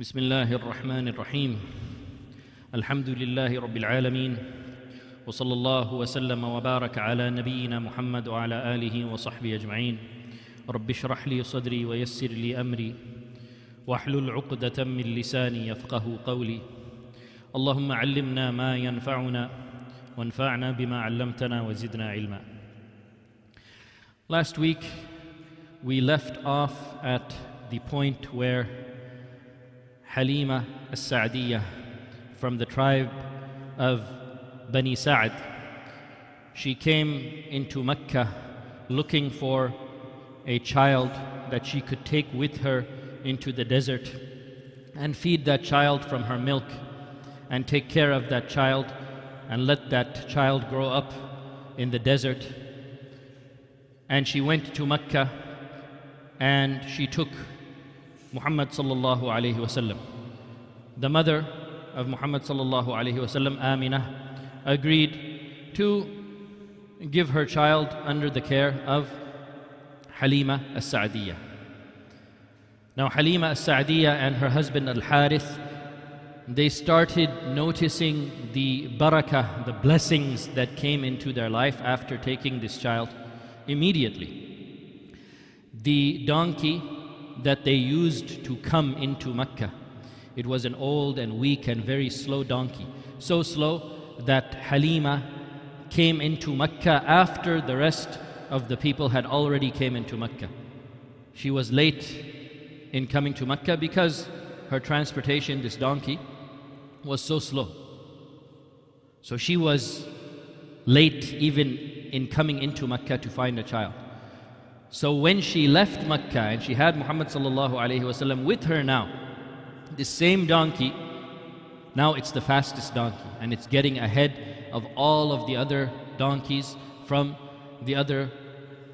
بسم الله الرحمن الرحيم. الحمد لله رب العالمين. وصلى الله وسلم وبارك على نبينا محمد وعلى آله وصحبه أجمعين. رب اشرح لي صدري ويسر لي أمري. واحلل عقدة من لساني يفقه قولي. اللهم علمنا ما ينفعنا وانفعنا بما علمتنا وزدنا علما. Last week we left off at the point where Halima as-Sa'diyah from the tribe of Bani Sa'd she came into Mecca looking for a child that she could take with her into the desert and feed that child from her milk and take care of that child and let that child grow up in the desert. And she went to Mecca and she took Muhammad sallallahu alayhi wasallam. The mother of Muhammad sallallahu alayhi wasallam, Amina, agreed to give her child under the care of Halima as-Sa'diyah. Now Halima as-Sa'diyah and her husband Al-Harith they started noticing the barakah, the blessings that came into their life after taking this child immediately. The donkey that they used to come into Mecca, it was an old and weak and very slow donkey. So slow that Halima came into Mecca after the rest of the people had already came into Mecca. She was late in coming to Mecca because her transportation, this donkey, was so slow. So she was late even in coming into Mecca to find a child. So when she left Mecca and she had Muhammad sallallahu alaihi wasallam with her now, the same donkey, now it's the fastest donkey and it's getting ahead of all of the other donkeys from the other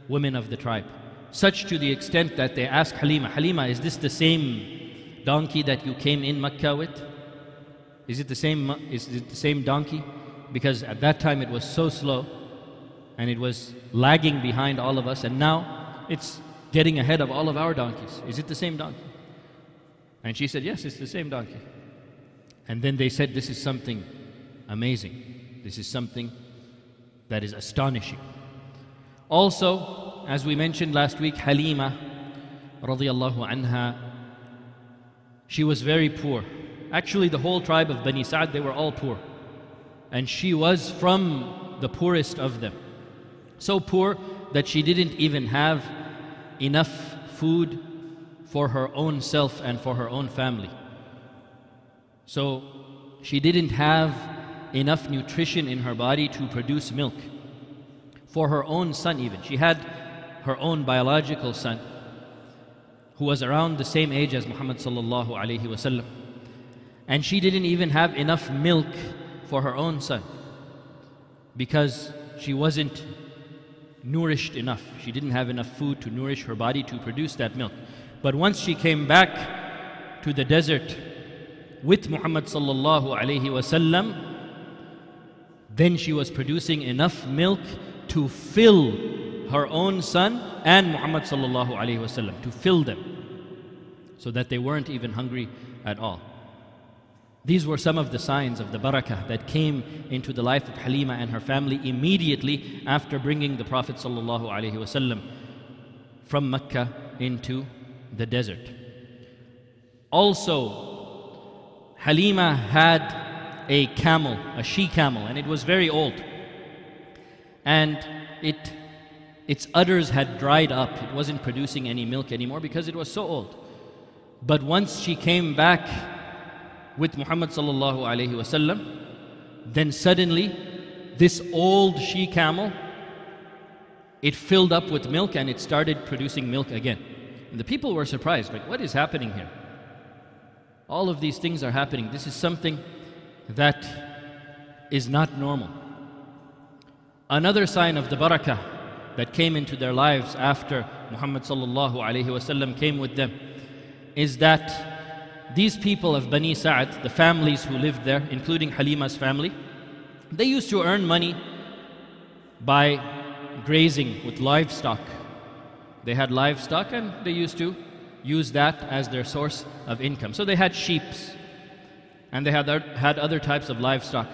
women of the tribe. Such to the extent that they asked Halima, Halima, is this the same donkey that you came in Mecca with? Is it the same, is it the same donkey? Because at that time it was so slow and it was lagging behind all of us, and now it's getting ahead of all of our donkeys. Is it the same donkey? And she said, Yes, it's the same donkey. And then they said, This is something amazing. This is something that is astonishing. Also, as we mentioned last week, Halima radiallahu anha, she was very poor. Actually, the whole tribe of Bani Sa'd, they were all poor. And she was from the poorest of them. So poor that she didn't even have enough food for her own self and for her own family. So she didn't have enough nutrition in her body to produce milk for her own son, even. She had her own biological son who was around the same age as Muhammad. And she didn't even have enough milk for her own son because she wasn't nourished enough. She didn't have enough food to nourish her body to produce that milk. But once she came back to the desert with Muhammad sallallahu alaihi wasallam, then she was producing enough milk to fill her own son and Muhammad sallallahu alaihi wasallam, to fill them, so that they weren't even hungry at all. These were some of the signs of the barakah that came into the life of Halima and her family immediately after bringing the Prophet ﷺ from Mecca into the desert. Also, Halima had a camel, a she camel, and it was very old. And it, its udders had dried up. It wasn't producing any milk anymore because it was so old. But once she came back with Muhammad sallallahu alaihi wasallam, then suddenly this old she camel it filled up with milk and it started producing milk again. And the people were surprised, like, what is happening here? All of these things are happening. This is something that is not normal. Another sign of the barakah that came into their lives after Muhammad sallallahu alaihi wasallam came with them is that these people of Bani Sa'd, the families who lived there, including Halima's family, they used to earn money by grazing with livestock. They had livestock and they used to use that as their source of income. So they had sheep and they had, had other types of livestock.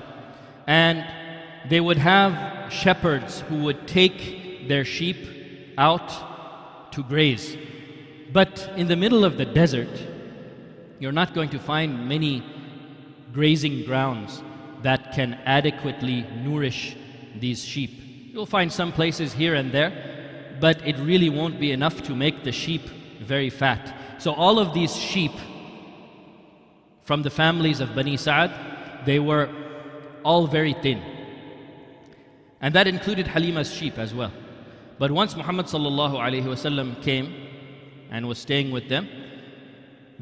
And they would have shepherds who would take their sheep out to graze. But in the middle of the desert, you're not going to find many grazing grounds that can adequately nourish these sheep. You'll find some places here and there, but it really won't be enough to make the sheep very fat. So all of these sheep from the families of Bani Sa'ad, they were all very thin. And that included Halima's sheep as well. But once Muhammad came and was staying with them,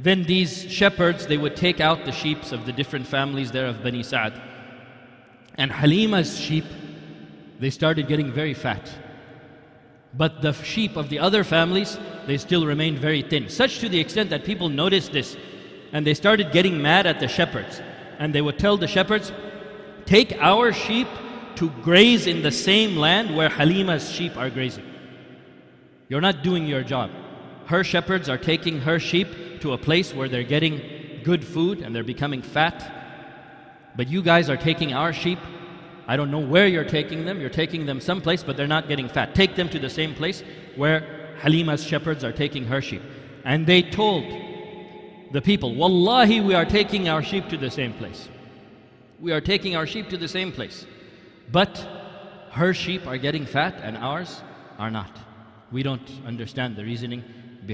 then these shepherds they would take out the sheep of the different families there of Bani Sa'ad. And Halima's sheep they started getting very fat. But the sheep of the other families, they still remained very thin. Such to the extent that people noticed this and they started getting mad at the shepherds. And they would tell the shepherds, Take our sheep to graze in the same land where Halima's sheep are grazing. You're not doing your job. Her shepherds are taking her sheep to a place where they're getting good food and they're becoming fat. But you guys are taking our sheep. I don't know where you're taking them. You're taking them someplace, but they're not getting fat. Take them to the same place where Halima's shepherds are taking her sheep. And they told the people, Wallahi, we are taking our sheep to the same place. We are taking our sheep to the same place. But her sheep are getting fat and ours are not. We don't understand the reasoning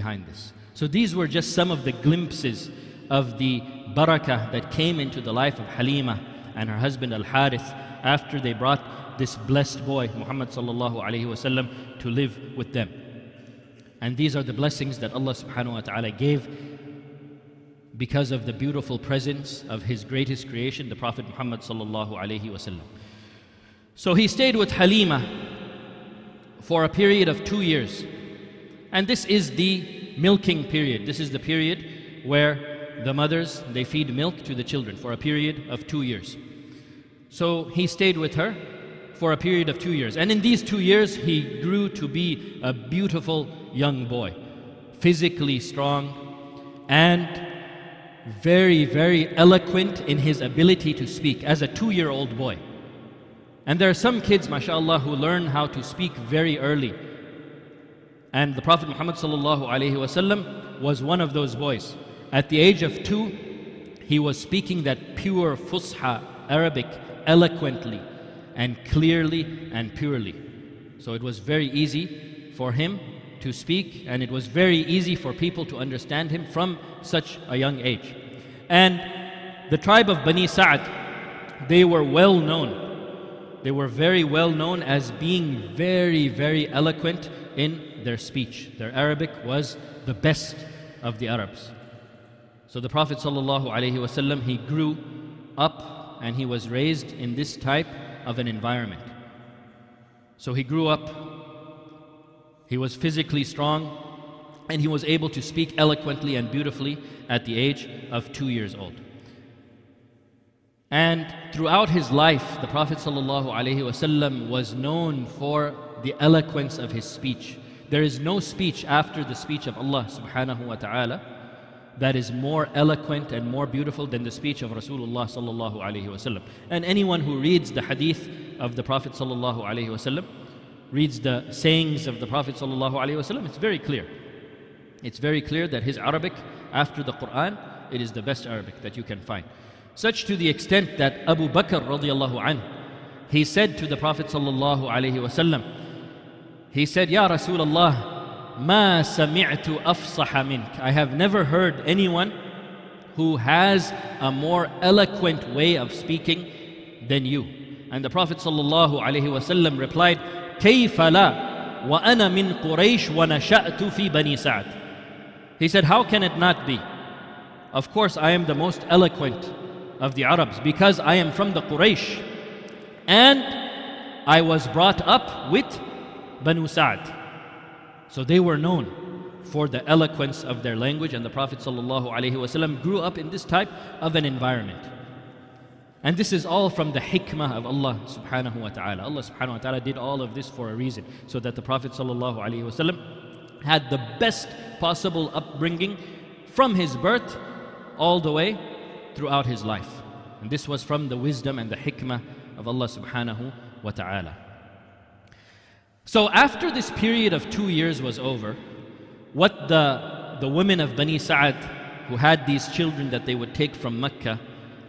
behind this. So these were just some of the glimpses of the barakah that came into the life of Halima and her husband Al Harith after they brought this blessed boy, Muhammad sallallahu alaihi wasallam, to live with them. And these are the blessings that Allah subhanahu wa ta'ala gave because of the beautiful presence of his greatest creation, the Prophet Muhammad sallallahu alaihi wasallam. So he stayed with Halima for a period of two years. And this is the milking period. This is the period where the mothers they feed milk to the children for a period of two years. So he stayed with her for a period of two years. And in these two years, he grew to be a beautiful young boy, physically strong, and very, very eloquent in his ability to speak as a two year old boy. And there are some kids, mashallah, who learn how to speak very early. And the Prophet Muhammad was one of those boys. At the age of two, he was speaking that pure Fusha Arabic eloquently and clearly and purely. So it was very easy for him to speak, and it was very easy for people to understand him from such a young age. And the tribe of Bani Sa'ad, they were well known. They were very well known as being very, very eloquent in their speech. Their Arabic was the best of the Arabs. So the Prophet ﷺ, he grew up and he was raised in this type of an environment. So he grew up he was physically strong and he was able to speak eloquently and beautifully at the age of two years old. And throughout his life, the Prophet ﷺ was known for the eloquence of his speech. There is no speech after the speech of Allah subhanahu wa ta'ala that is more eloquent and more beautiful than the speech of Rasulullah sallallahu alaihi wasallam. And anyone who reads the hadith of the Prophet sallallahu alaihi wasallam reads the sayings of the Prophet ﷺ, it's very clear. It's very clear that his Arabic, after the Quran, it is the best Arabic that you can find. Such to the extent that Abu Bakr radiallahu anh, he said to the Prophet ﷺ, he said, Ya Rasulullah, ma sami'tu afsaha mink. I have never heard anyone who has a more eloquent way of speaking than you. And the Prophet ﷺ replied, كيف لا وأنا من قريش ونشأت في بني سعد He said, how can it not be? Of course, I am the most eloquent of the Arabs because I am from the Quraysh and I was brought up with Banu Sa'd. So they were known for the eloquence of their language and the Prophet ﷺ grew up in this type of an environment. And this is all from the hikmah of Allah subhanahu wa ta'ala. Allah subhanahu wa ta'ala did all of this for a reason, so that the Prophet wasallam had the best possible upbringing from his birth all the way throughout his life. And this was from the wisdom and the hikmah of Allah subhanahu wa ta'ala. So after this period of two years was over, what the, the women of Bani Sa'ad who had these children that they would take from Mecca,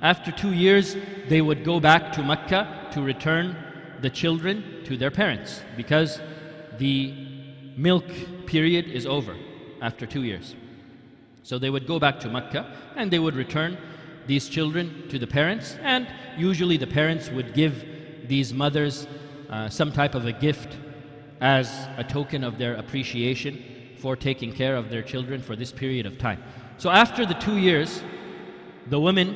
after two years they would go back to Mecca to return the children to their parents because the milk period is over after two years. So they would go back to Mecca and they would return these children to the parents, and usually the parents would give these mothers uh, some type of a gift as a token of their appreciation for taking care of their children for this period of time. So after the two years, the women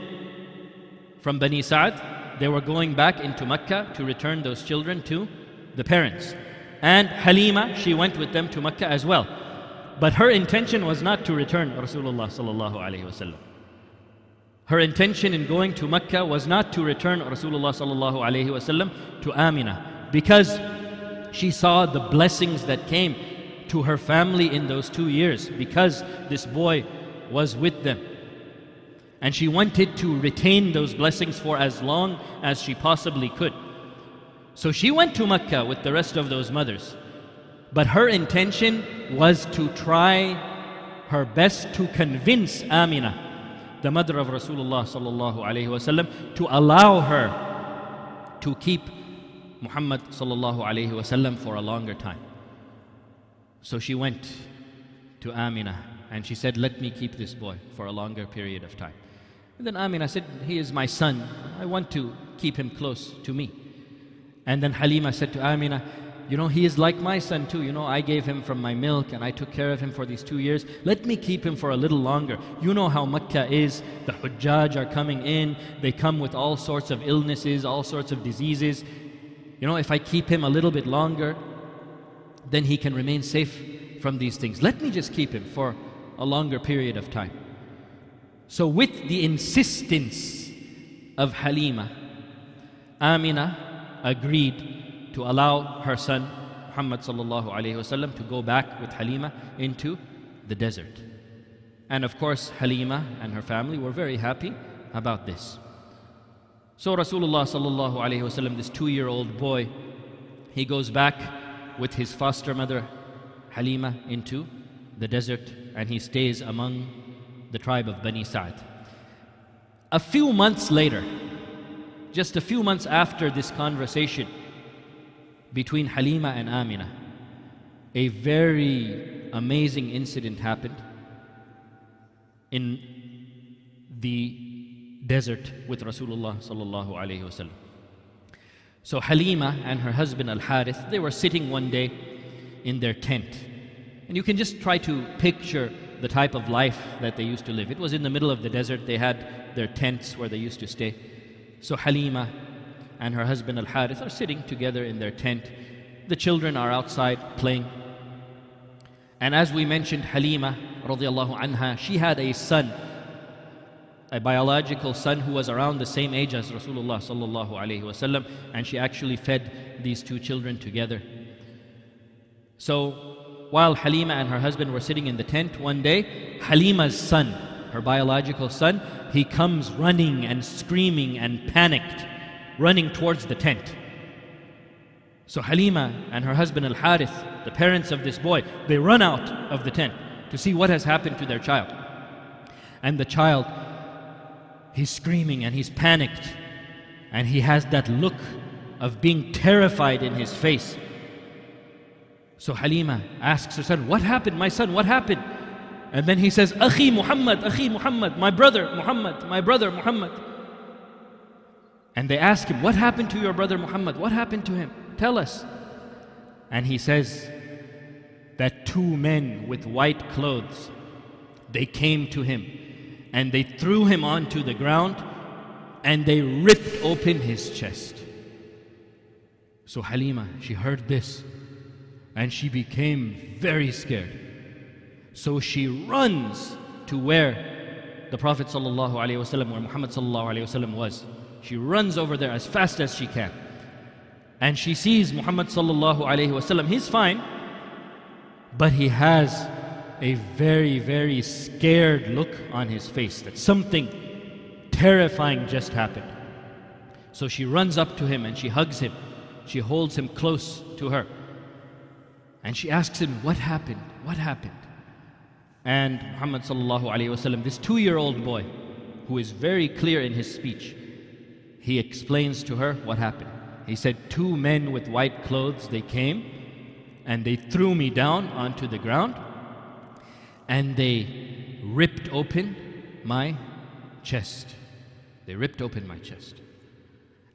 from Bani Sa'd, they were going back into Mecca to return those children to the parents. And Halima, she went with them to Mecca as well. But her intention was not to return Rasulullah sallallahu alaihi wasallam. Her intention in going to Mecca was not to return Rasulullah sallallahu alaihi wasallam to Amina because she saw the blessings that came to her family in those two years because this boy was with them. And she wanted to retain those blessings for as long as she possibly could. So she went to Mecca with the rest of those mothers. But her intention was to try her best to convince Amina, the mother of Rasulullah sallallahu alaihi wasallam, to allow her to keep Muhammad wasallam for a longer time. So she went to Amina and she said, Let me keep this boy for a longer period of time. And then Amina said, He is my son. I want to keep him close to me. And then Halima said to Amina, You know, he is like my son too. You know, I gave him from my milk and I took care of him for these two years. Let me keep him for a little longer. You know how Mecca is. The Hujjaj are coming in. They come with all sorts of illnesses, all sorts of diseases. You know, if I keep him a little bit longer, then he can remain safe from these things. Let me just keep him for a longer period of time. So, with the insistence of Halima, Amina agreed to allow her son Muhammad wasallam to go back with Halima into the desert. And of course, Halima and her family were very happy about this. So Rasulullah sallallahu alaihi wasallam, this two-year-old boy, he goes back with his foster mother Halima into the desert and he stays among the tribe of Bani Sa'd. A few months later, just a few months after this conversation between Halima and Amina, a very amazing incident happened in the desert with Rasulullah sallallahu alaihi wasallam. So Halima and her husband Al Harith, they were sitting one day in their tent. And you can just try to picture the type of life that they used to live. It was in the middle of the desert. They had their tents where they used to stay. So Halima and her husband Al Harith are sitting together in their tent. The children are outside playing. And as we mentioned, Halima radiallahu anha, she had a son a biological son who was around the same age as Rasulullah sallallahu alaihi wasallam, and she actually fed these two children together. So while Halima and her husband were sitting in the tent one day, Halima's son, her biological son, he comes running and screaming and panicked, running towards the tent. So Halima and her husband Al Harith, the parents of this boy, they run out of the tent to see what has happened to their child. And the child He's screaming and he's panicked. And he has that look of being terrified in his face. So Halima asks her son, What happened, my son? What happened? And then he says, Akhi Muhammad, Akhi Muhammad, my brother Muhammad, my brother Muhammad. And they ask him, What happened to your brother Muhammad? What happened to him? Tell us. And he says that two men with white clothes, they came to him and they threw him onto the ground and they ripped open his chest. So Halima, she heard this and she became very scared. So she runs to where the Prophet ﷺ, where Muhammad ﷺ was. She runs over there as fast as she can. And she sees Muhammad ﷺ, he's fine, but he has a very, very scared look on his face that something terrifying just happened. So she runs up to him and she hugs him. She holds him close to her. And she asks him, What happened? What happened? And Muhammad sallallahu alayhi wasallam, this two-year-old boy, who is very clear in his speech, he explains to her what happened. He said, Two men with white clothes, they came and they threw me down onto the ground and they ripped open my chest. They ripped open my chest.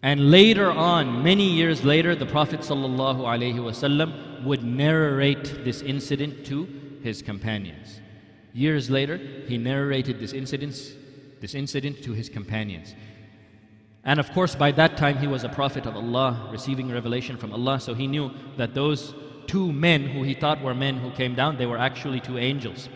And later on, many years later, the Prophet ﷺ would narrate this incident to his companions. Years later, he narrated this incident, this incident to his companions. And of course, by that time, he was a prophet of Allah, receiving revelation from Allah, so he knew that those two men who he thought were men who came down, they were actually two angels.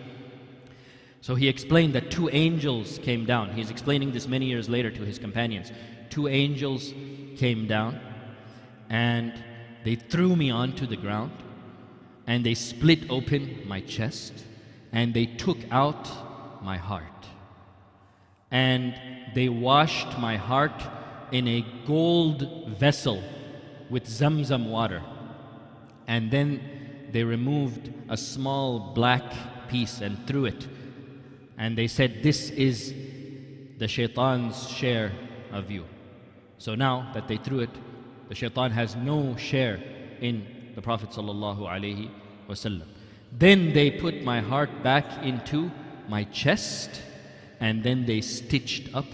So he explained that two angels came down. He's explaining this many years later to his companions. Two angels came down and they threw me onto the ground and they split open my chest and they took out my heart. And they washed my heart in a gold vessel with Zamzam water. And then they removed a small black piece and threw it and they said, This is the shaitan's share of you. So now that they threw it, the shaitan has no share in the Prophet. Then they put my heart back into my chest and then they stitched up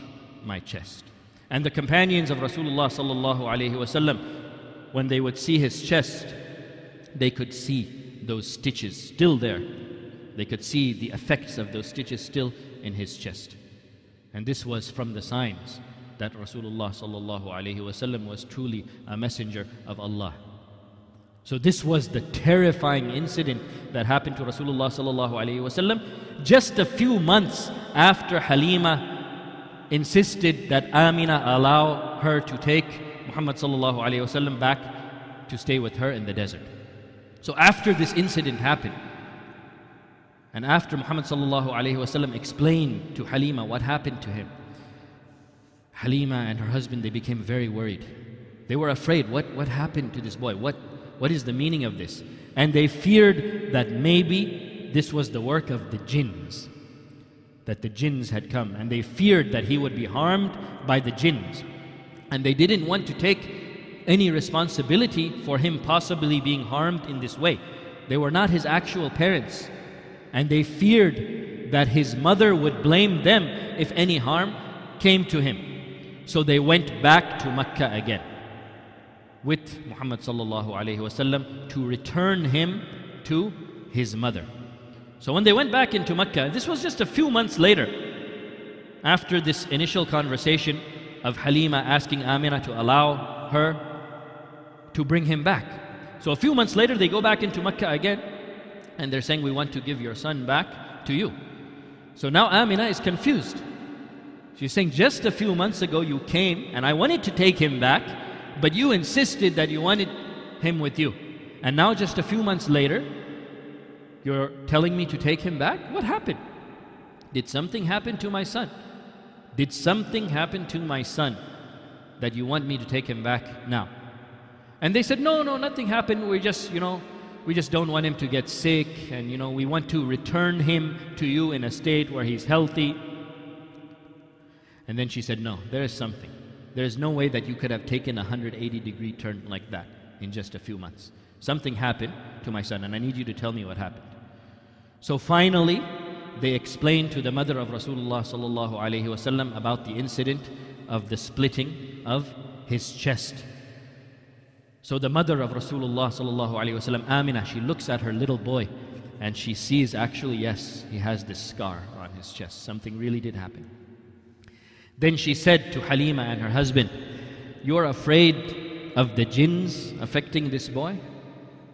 my chest. And the companions of Rasulullah when they would see his chest, they could see those stitches still there they could see the effects of those stitches still in his chest. And this was from the signs that Rasulullah was truly a messenger of Allah. So this was the terrifying incident that happened to Rasulullah just a few months after Halima insisted that Amina allow her to take Muhammad back to stay with her in the desert. So after this incident happened, and after Muhammad sallallahu alayhi wasallam explained to Halima what happened to him, Halima and her husband they became very worried. They were afraid. What what happened to this boy? What what is the meaning of this? And they feared that maybe this was the work of the jinns. That the jinns had come, and they feared that he would be harmed by the jinns. And they didn't want to take any responsibility for him possibly being harmed in this way. They were not his actual parents and they feared that his mother would blame them if any harm came to him. So they went back to Mecca again with Muhammad sallallahu alaihi wasallam to return him to his mother. So when they went back into Mecca, this was just a few months later, after this initial conversation of Halima asking Amina to allow her to bring him back. So a few months later, they go back into Mecca again and they're saying, We want to give your son back to you. So now Amina is confused. She's saying, Just a few months ago you came and I wanted to take him back, but you insisted that you wanted him with you. And now, just a few months later, you're telling me to take him back? What happened? Did something happen to my son? Did something happen to my son that you want me to take him back now? And they said, No, no, nothing happened. We just, you know, we just don't want him to get sick and you know we want to return him to you in a state where he's healthy. And then she said no there is something. There is no way that you could have taken a 180 degree turn like that in just a few months. Something happened to my son and i need you to tell me what happened. So finally they explained to the mother of rasulullah sallallahu alaihi wasallam about the incident of the splitting of his chest so the mother of Rasulullah sallallahu alaihi wasallam, Amina, she looks at her little boy and she sees actually, yes, he has this scar on his chest. Something really did happen. Then she said to Halima and her husband, You are afraid of the jinns affecting this boy?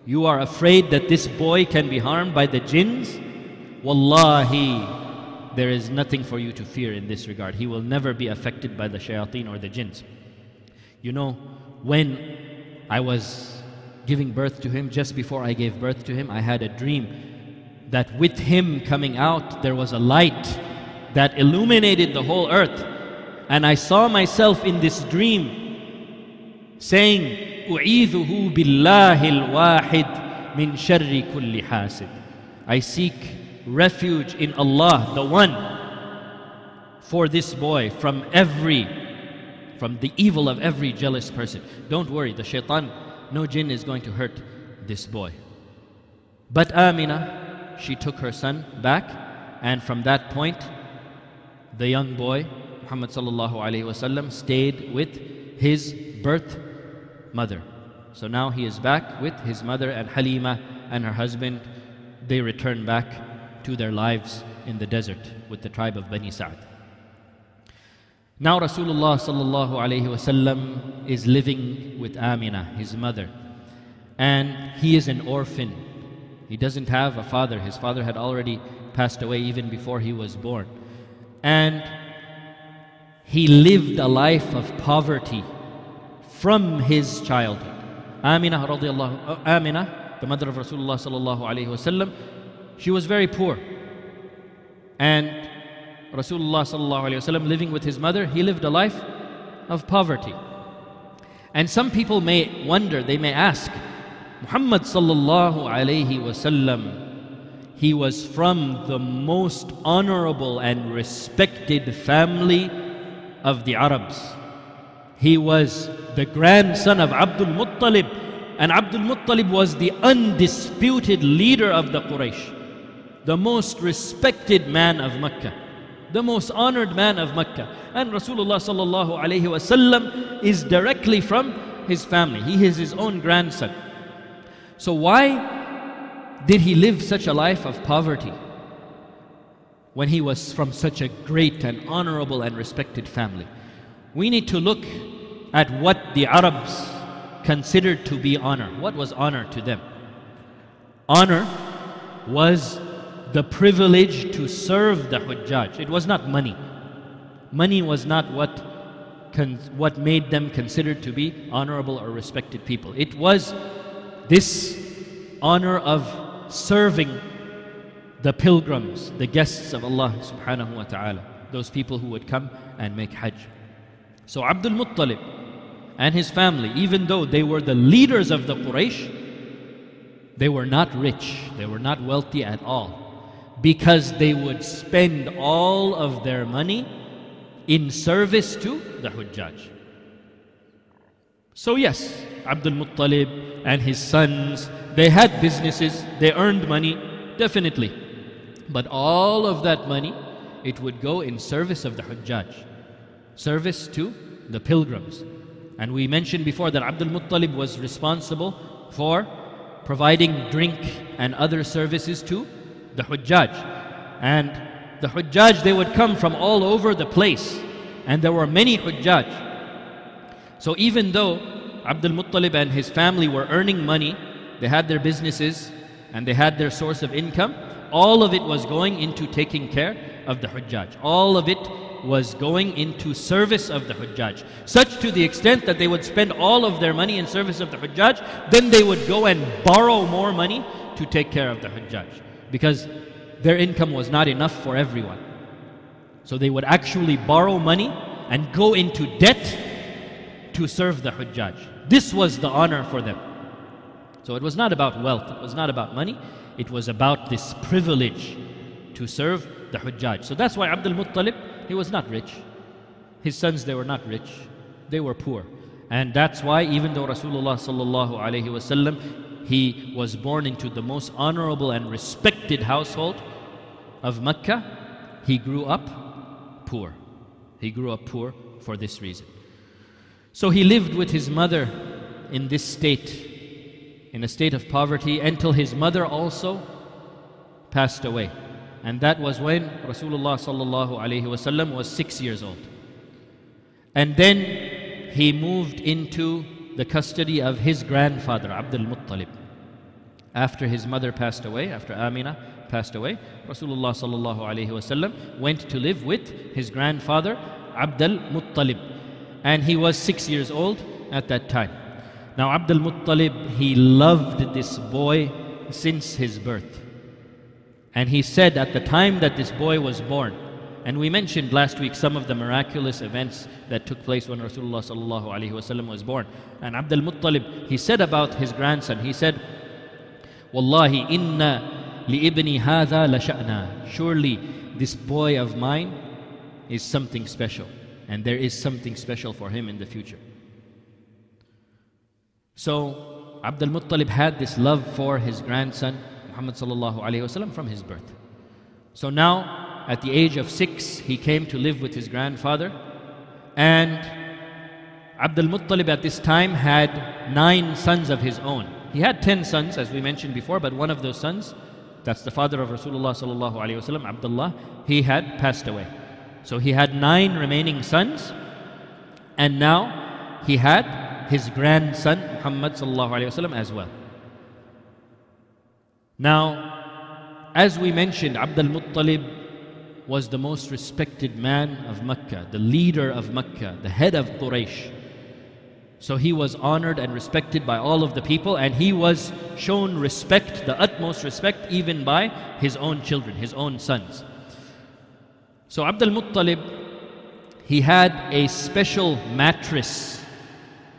You are afraid that this boy can be harmed by the jinns? Wallahi, there is nothing for you to fear in this regard. He will never be affected by the shayateen or the jinns. You know, when I was giving birth to him, just before I gave birth to him, I had a dream that with him coming out, there was a light that illuminated the whole earth. And I saw myself in this dream saying, أعيذه بالله الواحد من شر كل حاسد. I seek refuge in Allah, the one, for this boy from every, from the evil of every jealous person. Don't worry, the shaitan, no jinn is going to hurt this boy. But Amina, she took her son back, and from that point, the young boy, Muhammad sallallahu wasallam, stayed with his birth mother. So now he is back with his mother and Halima and her husband. They return back to their lives in the desert with the tribe of Bani Sa'd. Now Rasulullah sallallahu alaihi wasallam is living with Amina, his mother, and he is an orphan. He doesn't have a father. His father had already passed away even before he was born. And he lived a life of poverty from his childhood. Amina radiallahu, uh, Amina, the mother of Rasulullah sallallahu alaihi wasallam, she was very poor. And Rasulullah living with his mother, he lived a life of poverty. And some people may wonder, they may ask, Muhammad sallallahu alaihi wasallam, he was from the most honorable and respected family of the Arabs. He was the grandson of Abdul Muttalib, and Abdul Muttalib was the undisputed leader of the Quraysh, the most respected man of Mecca, the most honored man of Mecca. And Rasulullah sallallahu alaihi wasallam is directly from his family. He is his own grandson. So why did he live such a life of poverty when he was from such a great and honorable and respected family? We need to look at what the Arabs considered to be honor. What was honor to them? Honor was the privilege to serve the Hujjaj. It was not money. Money was not what, what made them considered to be honorable or respected people. It was this honor of serving the pilgrims, the guests of Allah subhanahu wa ta'ala, those people who would come and make Hajj. So Abdul Muttalib and his family, even though they were the leaders of the Quraysh, they were not rich, they were not wealthy at all, because they would spend all of their money in service to the Hujjaj. So, yes, Abdul Muttalib and his sons, they had businesses, they earned money, definitely. But all of that money, it would go in service of the Hujjaj, service to the pilgrims. And we mentioned before that Abdul Muttalib was responsible for providing drink and other services to the Hujjaj. And the Hujjaj, they would come from all over the place. And there were many Hujjaj. So even though Abdul Muttalib and his family were earning money, they had their businesses and they had their source of income, all of it was going into taking care of the Hujjaj. All of it was going into service of the Hujjaj. Such to the extent that they would spend all of their money in service of the Hujjaj, then they would go and borrow more money to take care of the Hujjaj. Because their income was not enough for everyone. So they would actually borrow money and go into debt to serve the Hujjaj. This was the honor for them. So it was not about wealth, it was not about money, it was about this privilege to serve the Hujjaj. So that's why Abdul Muttalib he was not rich. His sons, they were not rich. They were poor. And that's why even though Rasulullah he was born into the most honorable and respected household of Mecca, he grew up poor. He grew up poor for this reason. So he lived with his mother in this state, in a state of poverty, until his mother also passed away. And that was when Rasulullah sallallahu alaihi wasallam was six years old. And then he moved into the custody of his grandfather, Abdul Muttalib. After his mother passed away, after Amina passed away, Rasulullah sallallahu alaihi wasallam went to live with his grandfather, Abdul Muttalib. And he was six years old at that time. Now, Abdul Muttalib, he loved this boy since his birth. And he said at the time that this boy was born, and we mentioned last week some of the miraculous events that took place when Rasulullah sallallahu alaihi wasallam was born. And Abdul Muttalib, he said about his grandson, he said, Wallahi inna li ibni hadha la. Surely this boy of mine is something special. And there is something special for him in the future. So Abdul Muttalib had this love for his grandson, Muhammad from his birth. So now at the age of six, he came to live with his grandfather. And Abdul Muttalib at this time had nine sons of his own. He had ten sons, as we mentioned before, but one of those sons, that's the father of Rasulullah Abdullah, he had passed away. So he had nine remaining sons, and now he had his grandson Muhammad as well. Now, as we mentioned, Abdul Muttalib was the most respected man of Mecca, the leader of Mecca, the head of Quraysh. So he was honored and respected by all of the people, and he was shown respect, the utmost respect, even by his own children, his own sons. So Abdul Muttalib, he had a special mattress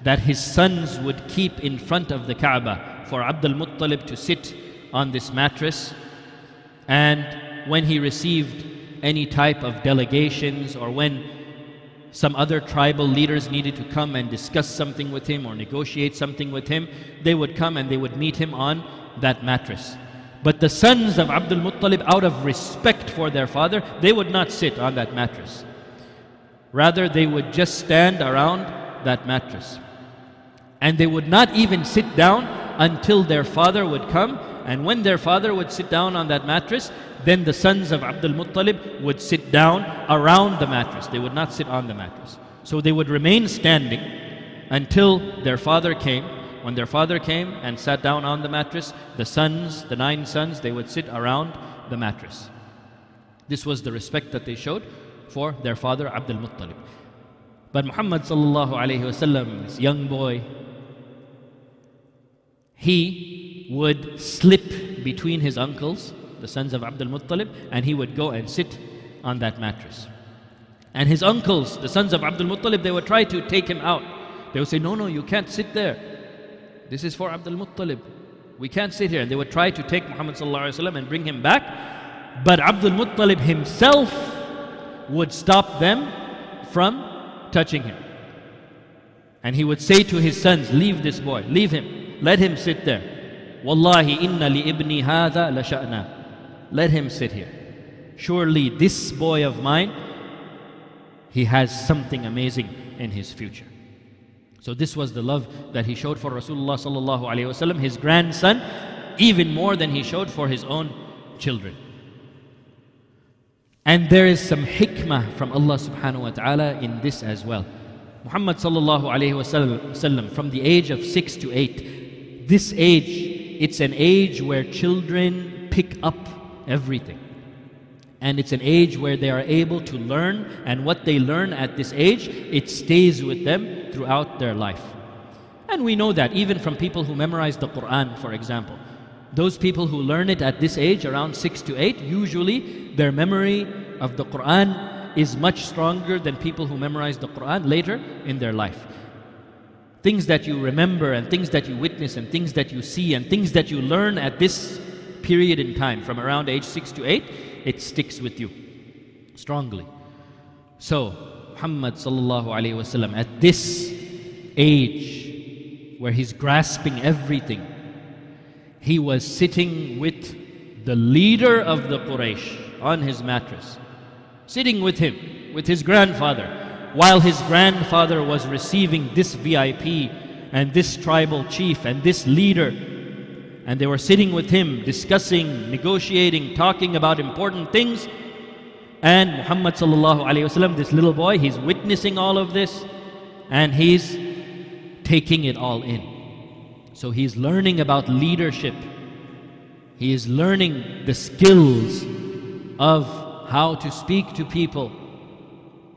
that his sons would keep in front of the Kaaba for Abdul Muttalib to sit on this mattress. And when he received any type of delegations or when some other tribal leaders needed to come and discuss something with him or negotiate something with him, they would come and they would meet him on that mattress. But the sons of Abdul Muttalib, out of respect for their father, they would not sit on that mattress. Rather, they would just stand around that mattress. And they would not even sit down until their father would come. And when their father would sit down on that mattress, then the sons of Abdul Muttalib would sit down around the mattress. They would not sit on the mattress. So they would remain standing until their father came. When their father came and sat down on the mattress, the sons, the nine sons, they would sit around the mattress. This was the respect that they showed for their father Abdul Muttalib. But Muhammad sallallahu alayhi wasallam, this young boy, he would slip between his uncles the sons of Abdul Muttalib, and he would go and sit on that mattress. And his uncles, the sons of Abdul Muttalib, they would try to take him out. They would say, No, no, you can't sit there. This is for Abdul Muttalib. We can't sit here. And they would try to take Muhammad and bring him back. But Abdul Muttalib himself would stop them from touching him. And he would say to his sons, Leave this boy, leave him, let him sit there. Wallahi inna li ibni hadha la. Let him sit here. Surely this boy of mine, he has something amazing in his future. So this was the love that he showed for Rasulullah sallallahu alaihi wasallam, his grandson, even more than he showed for his own children. And there is some hikmah from Allah subhanahu wa ta'ala in this as well. Muhammad sallallahu alayhi wasallam from the age of 6 to 8 this age it's an age where children pick up everything. And it's an age where they are able to learn, and what they learn at this age, it stays with them throughout their life. And we know that even from people who memorize the Quran, for example. Those people who learn it at this age, around six to eight, usually their memory of the Quran is much stronger than people who memorize the Quran later in their life. Things that you remember, and things that you witness, and things that you see, and things that you learn at this period in time, from around age 6 to 8, it sticks with you strongly. So, Muhammad sallallahu alayhi wasallam at this age where he's grasping everything, he was sitting with the leader of the Quraysh on his mattress, sitting with him, with his grandfather, while his grandfather was receiving this VIP and this tribal chief and this leader and they were sitting with him, discussing, negotiating, talking about important things. And Muhammad sallallahu alayhi wasallam, this little boy, he's witnessing all of this and he's taking it all in. So he's learning about leadership. He is learning the skills of how to speak to people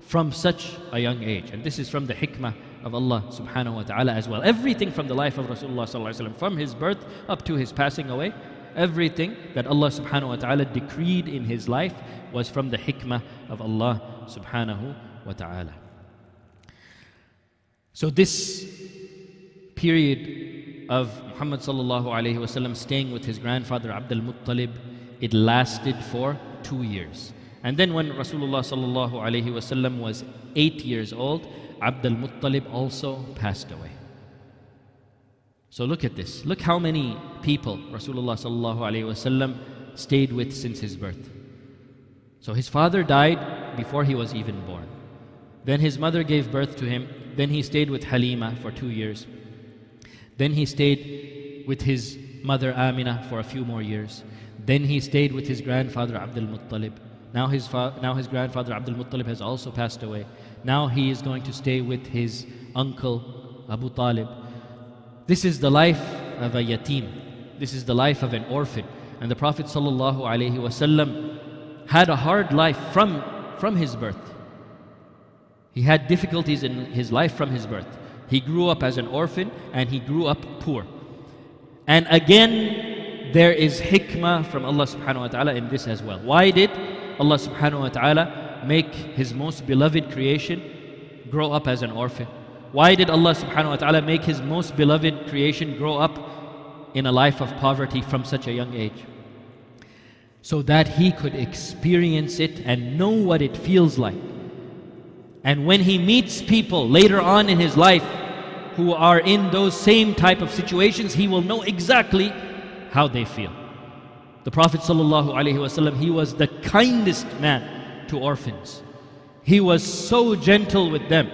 from such a young age. And this is from the hikmah of Allah subhanahu wa ta'ala as well. Everything from the life of Rasulullah sallallahu from his birth up to his passing away, everything that Allah subhanahu wa ta'ala decreed in his life was from the hikmah of Allah subhanahu wa ta'ala. So this period of Muhammad sallallahu alayhi wasallam staying with his grandfather Abdul Muttalib, it lasted for two years. And then when Rasulullah sallallahu alayhi wasallam was eight years old, Abdul Muttalib also passed away. So look at this. Look how many people Rasulullah sallallahu alayhi wasallam stayed with since his birth. So his father died before he was even born. Then his mother gave birth to him. Then he stayed with Halima for two years. Then he stayed with his mother Amina for a few more years. Then he stayed with his grandfather Abdul Muttalib. Now his, now his grandfather Abdul Muttalib has also passed away. Now he is going to stay with his uncle Abu Talib. This is the life of a yatim. This is the life of an orphan. And the Prophet ﷺ had a hard life from, from his birth. He had difficulties in his life from his birth. He grew up as an orphan and he grew up poor. And again, there is hikmah from Allah subhanahu wa ta'ala in this as well. Why did Allah subhanahu wa ta'ala make his most beloved creation grow up as an orphan? Why did Allah subhanahu wa ta'ala make his most beloved creation grow up in a life of poverty from such a young age? so that he could experience it and know what it feels like. And when he meets people later on in his life who are in those same type of situations, he will know exactly how they feel. The Prophet ﷺ, he was the kindest man to orphans. He was so gentle with them.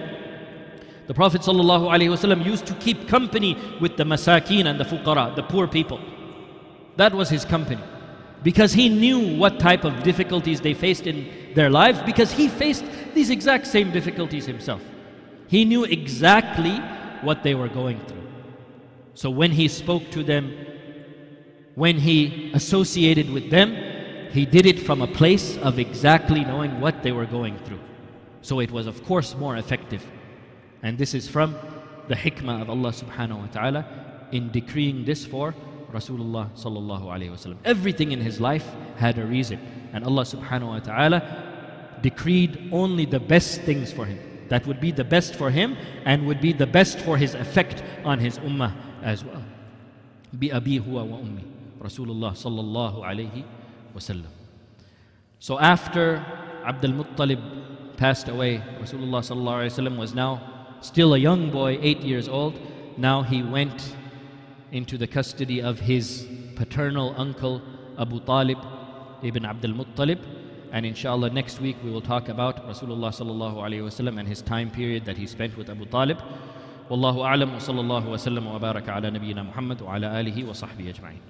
The Prophet ﷺ used to keep company with the masakin and the fuqara, the poor people. That was his company because he knew what type of difficulties they faced in their lives because he faced these exact same difficulties himself. He knew exactly what they were going through. So when he spoke to them, when he associated with them, he did it from a place of exactly knowing what they were going through. So it was, of course, more effective. And this is from the hikmah of Allah subhanahu wa ta'ala in decreeing this for Rasulullah sallallahu alayhi wasallam. Everything in his life had a reason. And Allah subhanahu wa ta'ala decreed only the best things for him. That would be the best for him and would be the best for his effect on his ummah as well. بأبي هو وأمي رسول الله صلى الله عليه وسلم. So after Abdul Muttalib passed away, Rasulullah sallallahu alayhi wasallam was now still a young boy, eight years old. Now he went into the custody of his paternal uncle Abu Talib ibn Abdul Muttalib. And inshallah, next week we will talk about Rasulullah sallallahu alayhi wasallam and his time period that he spent with Abu Talib. والله أعلم وصلى الله وسلم وبارك على نبينا محمد وعلى آله وصحبه أجمعين